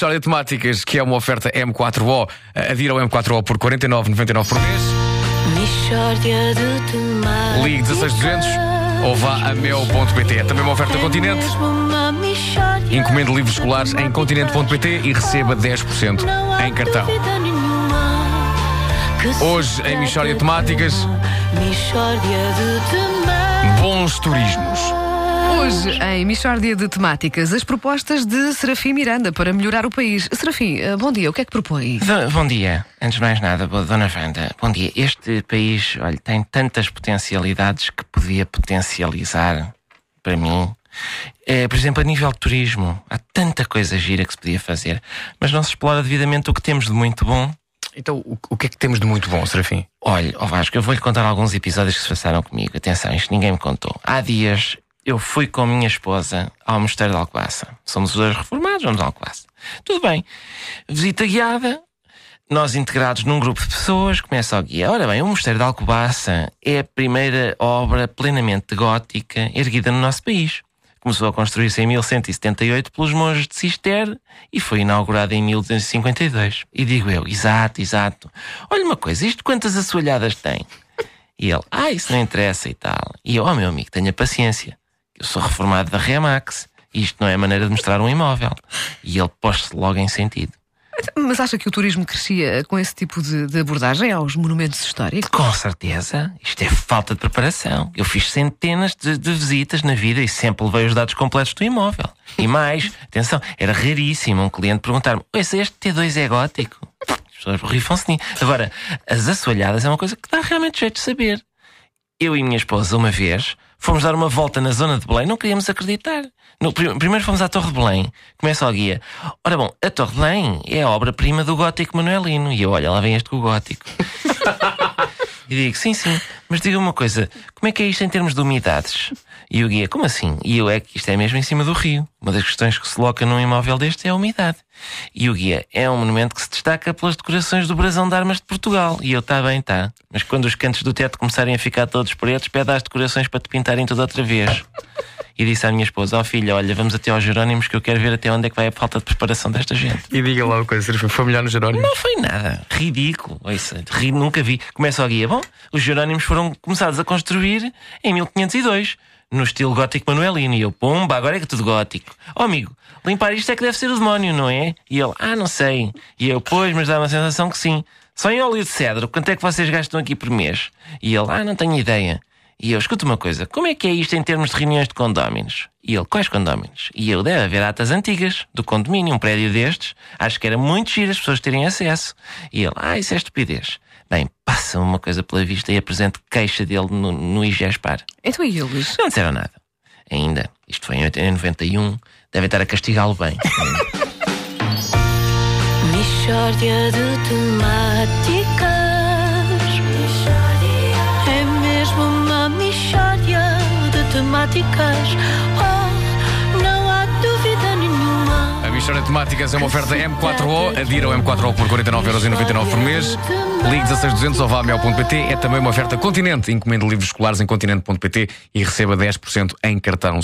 História temáticas, que é uma oferta M4O. Adira ao M4O por 49,99 por mês. Mishória de temáticas. Ligue 16200 ou vá a mel.pt. É também uma oferta Continente. uma mixórdia. Encomende livros escolares em continente.pt e receba 10% Não há em cartão. Hoje, em Mixórdia Mixórdia temáticas. Bons turismos. Hoje, em Michórdia de Temáticas, as propostas de Serafim Miranda para melhorar o país. Serafim, eh, bom dia, o que é que propõe? Do- Bom dia. Antes de mais nada, boa- Dona Wanda, bom dia. Este país, olha, tem tantas potencialidades que podia potencializar para mim. Eh, por exemplo, a nível de turismo, há tanta coisa gira que se podia fazer, mas não se explora devidamente o que temos de muito bom. Então, o, o que é que temos de muito bom, Serafim? Olha, ó Vasco, eu vou-lhe contar alguns episódios que se passaram comigo. Atenção, isto ninguém me contou. Há dias eu fui com a minha esposa ao Mosteiro de Alcobaça. Somos os dois reformados, vamos a Alcobaça. Tudo bem. Visita guiada, nós integrados num grupo de pessoas, começa o guia. Ora bem, o Mosteiro de Alcobaça é a primeira obra plenamente gótica erguida no nosso país. Começou a construir-se em 1178 pelos monges de Cister e foi inaugurado em 1252. E digo eu, exato, exato. Olha uma coisa, isto quantas assoalhadas tem? E ele, ah, isso não interessa e tal. E eu, oh meu amigo, tenha paciência. Eu sou reformado da Remax. e Isto não é maneira de mostrar um imóvel. E ele pôs-se logo em sentido. Mas acha que o turismo crescia com esse tipo de, de abordagem aos monumentos históricos? Com certeza, isto é falta de preparação. Eu fiz centenas de, de visitas na vida e sempre levei os dados completos do imóvel. E mais, atenção, era raríssimo um cliente perguntar-me: Esse este T2 é gótico? As pessoas rifam-se nisso. Agora, as assoalhadas é uma coisa que dá realmente jeito de saber. Eu e minha esposa, uma vez, fomos dar uma volta na zona de Belém, não queríamos acreditar. No, prim- primeiro fomos à Torre de Belém, começa o guia. Ora bom, a Torre de Belém é a obra-prima do gótico manuelino. E eu, olha, lá vem este com o gótico. E digo, sim, sim, mas diga uma coisa, como é que é isto em termos de umidades? E o guia, como assim? E eu é que isto é mesmo em cima do rio. Uma das questões que se coloca num imóvel deste é a umidade. E o guia, é um monumento que se destaca pelas decorações do brasão de armas de Portugal. E eu, está bem, tá. Mas quando os cantos do teto começarem a ficar todos pretos, pede às decorações para te pintarem tudo outra vez. E disse à minha esposa, ó filha, olha, vamos até aos Jerónimos que eu quero ver até onde é que vai a falta de preparação desta gente. E diga lá uma coisa, foi melhor no Jerónimo? Não foi nada. Ridículo. Ouça, ri, nunca vi. Começa o guia. Bom, os Jerónimos foram começados a construir em 1502, no estilo gótico manuelino. E eu, pomba, agora é que é tudo gótico. Ó amigo, limpar isto é que deve ser o demónio, não é? E ele, ah, não sei. E eu, pois, mas dá uma sensação que sim. Só em óleo de cedro, quanto é que vocês gastam aqui por mês? E ele, ah, não tenho ideia. E eu, escuta uma coisa, como é que é isto em termos de reuniões de condóminos? E ele, quais condóminos? E eu, deve haver atas antigas do condomínio, um prédio destes. Acho que era muito giro as pessoas terem acesso. E ele, ah, isso é estupidez. Bem, passa-me uma coisa pela vista e apresento queixa dele no, no IGESPAR. Então e eles? Não disseram nada. Ainda. Isto foi em 80 em 91. Devem estar a castigá-lo bem. Mixórdia de temáticas. Temáticas. Oh. A de Temáticas é uma oferta M4O. Adira ao M4O por 49,99€ por mês. Ligue 16200 ou vá a mel.pt. É também uma oferta Continente. Encomende livros escolares em continente.pt e receba 10% em cartão.